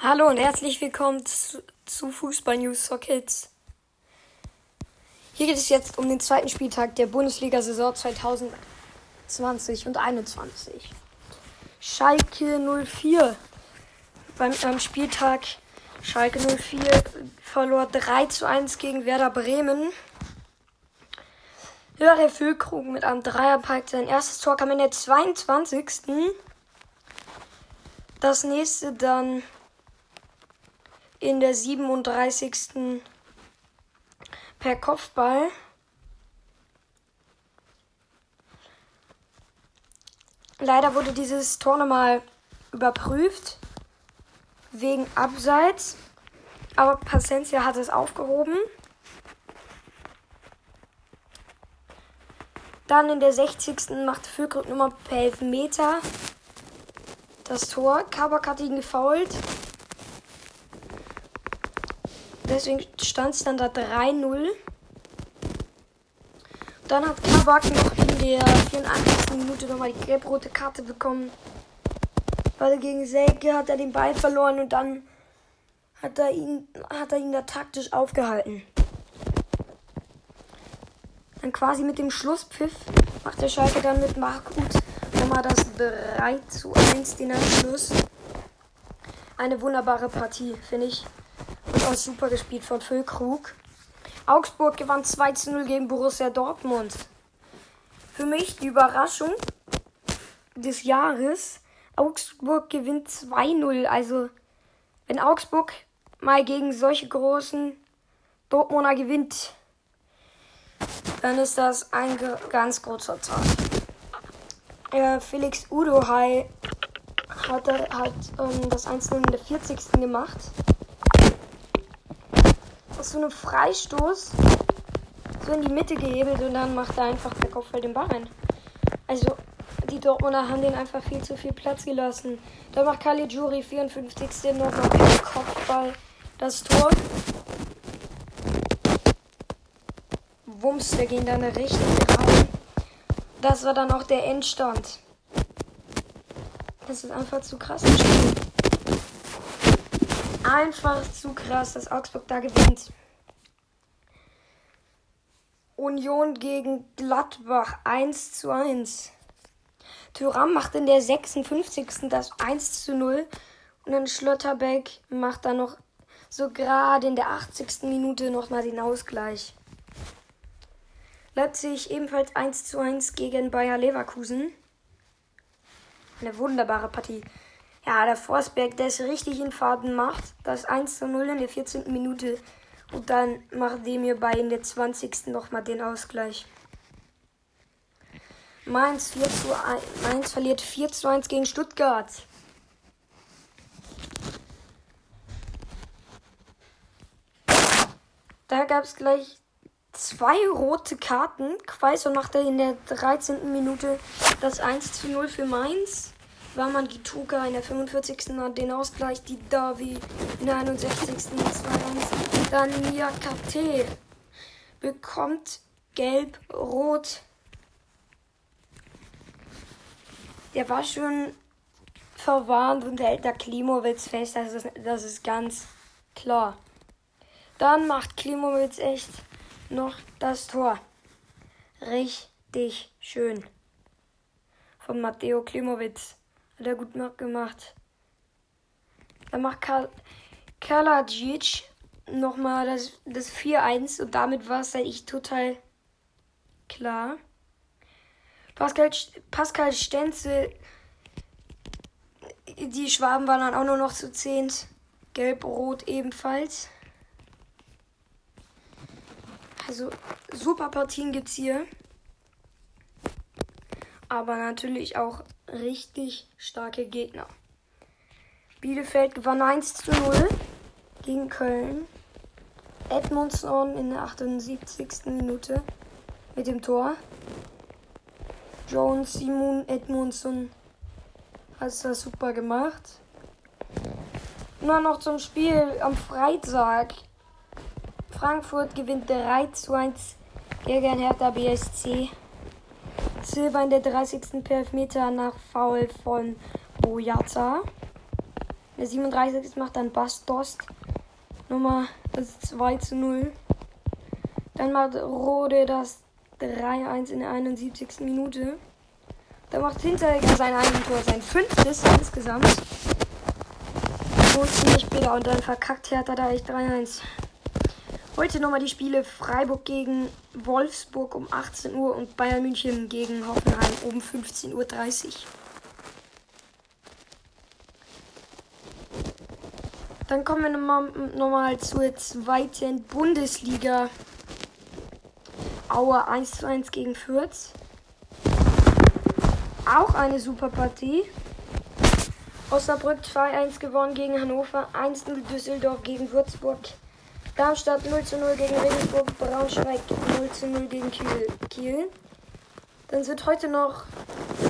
Hallo und herzlich willkommen zu, zu Fußball News for Kids. Hier geht es jetzt um den zweiten Spieltag der Bundesliga-Saison 2020 und 2021. Schalke 04 beim, beim Spieltag Schalke 04 verlor 3 zu 1 gegen Werder Bremen. Höhere Füllkrug mit einem Dreierpack. Sein erstes Tor kam in der 22. Das nächste dann in der 37. per Kopfball. Leider wurde dieses Tor nochmal überprüft wegen Abseits, aber Paciencia hat es aufgehoben. Dann in der 60. machte Füllkrug Nummer per Elfmeter das Tor. Kabak hat ihn gefault. Deswegen stand es dann da 3-0. Dann hat Kabak noch in der 84. Minute nochmal die gelb-rote Karte bekommen. Weil gegen Selke hat er den Ball verloren und dann hat er ihn, hat er ihn da taktisch aufgehalten. Dann quasi mit dem Schlusspfiff macht der Schalke dann mit Markut nochmal das 3 zu 1 den Anschluss. Eine wunderbare Partie, finde ich. Und super gespielt von Füllkrug. Augsburg gewann 2 zu 0 gegen Borussia Dortmund. Für mich die Überraschung des Jahres. Augsburg gewinnt 2-0. Also, wenn Augsburg mal gegen solche großen Dortmunder gewinnt, dann ist das ein ganz großer Tag. Äh, Felix Udohai hat, hat ähm, das 1 in der 40. gemacht. So einem Freistoß so in die Mitte gehebelt und dann macht er einfach per Kopfball den Ball rein. Also, die Dortmunder haben den einfach viel zu viel Platz gelassen. Da macht Kali Juri 54. noch mal per Kopfball das Tor. Wumms, der ging dann richtig rein. Das war dann auch der Endstand. Das ist einfach zu krass. Einfach zu krass, dass Augsburg da gewinnt. Union gegen Gladbach 1 zu 1. Thuram macht in der 56. das 1 zu 0 und dann Schlotterbeck macht dann noch so gerade in der 80. Minute nochmal den Ausgleich. Leipzig ebenfalls 1 zu 1 gegen Bayer Leverkusen. Eine wunderbare Partie. Ja, der Forsberg, der ist richtig in Faden macht. Das 1 zu 0 in der 14. Minute. Und dann macht Demir bei in der 20. nochmal den Ausgleich. Mainz, 4 zu 1, Mainz verliert 4 zu 1 gegen Stuttgart. Da gab es gleich zwei rote Karten. Quaiso machte in der 13. Minute das 1 zu 0 für Mainz. War man die Tuka in der 45. hat den Ausgleich, die Davi in der 61. 2-1. Dann Niakate bekommt gelb-rot. Der war schon verwarnt und hält da Klimowitz fest. Das ist, das ist ganz klar. Dann macht Klimowitz echt noch das Tor. Richtig schön. Von Matteo Klimowitz. Hat er gut gemacht. Dann macht Kal Kalajic nochmal das, das 4-1 und damit war es eigentlich total klar. Pascal, Pascal Stenzel, die Schwaben waren dann auch nur noch zu 10. Gelb-Rot ebenfalls. Also super Partien gibt es hier. Aber natürlich auch richtig starke Gegner. Bielefeld gewann 1 zu 0 gegen Köln. Edmundson in der 78. Minute mit dem Tor. Jones Simon Edmundson hat das super gemacht. Nur noch zum Spiel am Freitag. Frankfurt gewinnt 3 zu 1 gegen Hertha BSC. Silber in der 30. per Elfmeter nach Foul von Boyata. Der 37. macht dann Bastos. Nummer 2 zu 0. Dann macht Rode das 3-1 in der 71. Minute. Dann macht Hinteregger sein Eigentor, sein fünftes insgesamt. Und ziemlich bitter und dann verkackt Hertha da echt 3-1. Heute nochmal die Spiele Freiburg gegen Wolfsburg um 18 Uhr und Bayern München gegen Hoffenheim um 15.30 Uhr. Dann kommen wir nochmal noch zur zweiten Bundesliga. Aue 1 zu 1 gegen Fürth. Auch eine super Partie. Osnabrück 2-1 gewonnen gegen Hannover, 1-0 Düsseldorf gegen Würzburg, Darmstadt 0 0 gegen Regensburg, Braunschweig 0 0 gegen Kiel. Dann wird heute noch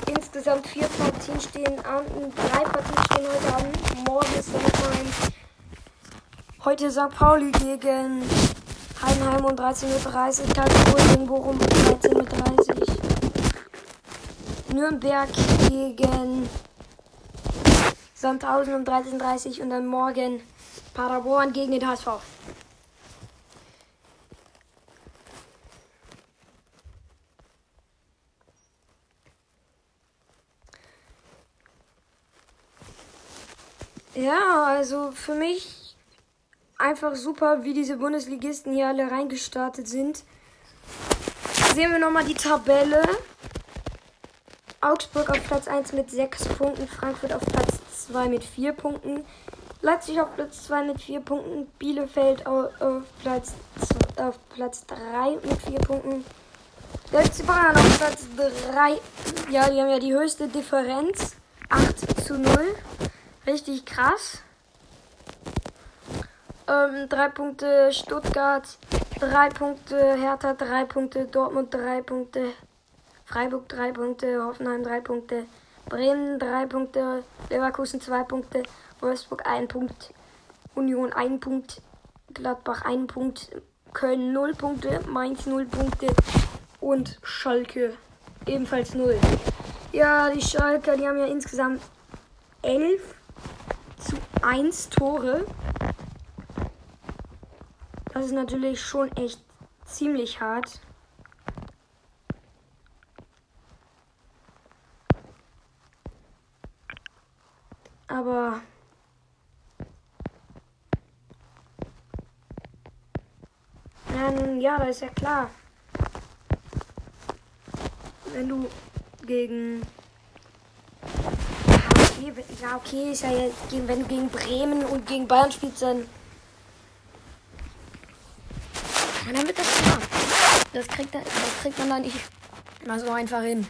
insgesamt vier Partien stehen an, drei Partien stehen heute an. Morgen ist dann noch. Heute St. Pauli gegen Heidenheim um 13.30 Uhr, Karlsruhe gegen Bochum um 13.30 Uhr. Nürnberg gegen Sandhausen um 13.30 Uhr und dann morgen Paderborn gegen den HSV. Ja, also für mich einfach super, wie diese Bundesligisten hier alle reingestartet sind. Sehen wir nochmal die Tabelle. Augsburg auf Platz 1 mit 6 Punkten, Frankfurt auf Platz 2 mit 4 Punkten, Leipzig auf Platz 2 mit 4 Punkten, Bielefeld auf, Platz, auf Platz 3 mit 4 Punkten, der FC Bayern auf Platz 3, ja, die haben ja die höchste Differenz, 8 zu 0, richtig krass. Ähm, 3 Punkte Stuttgart, 3 Punkte Hertha, 3 Punkte Dortmund, 3 Punkte Freiburg 3 Punkte, Hoffenheim 3 Punkte, Bremen 3 Punkte, Leverkusen 2 Punkte, Wolfsburg 1 Punkt, Union 1 Punkt, Gladbach 1 Punkt, Köln 0 Punkte, Mainz 0 Punkte und Schalke ebenfalls 0. Ja, die Schalke, die haben ja insgesamt 11 zu 1 Tore. Das ist natürlich schon echt ziemlich hart. Aber ähm, ja, das ist ja klar. Wenn du gegen ja, okay, ist ja jetzt, wenn du gegen Bremen und gegen Bayern spielst, dann. Ja, dann wird das klar. Das kriegt, das kriegt man dann nicht mal so einfach hin.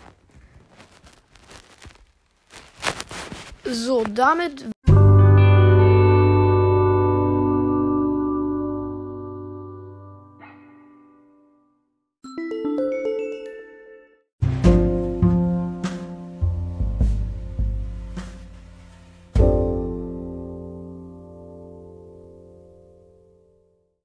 So, damit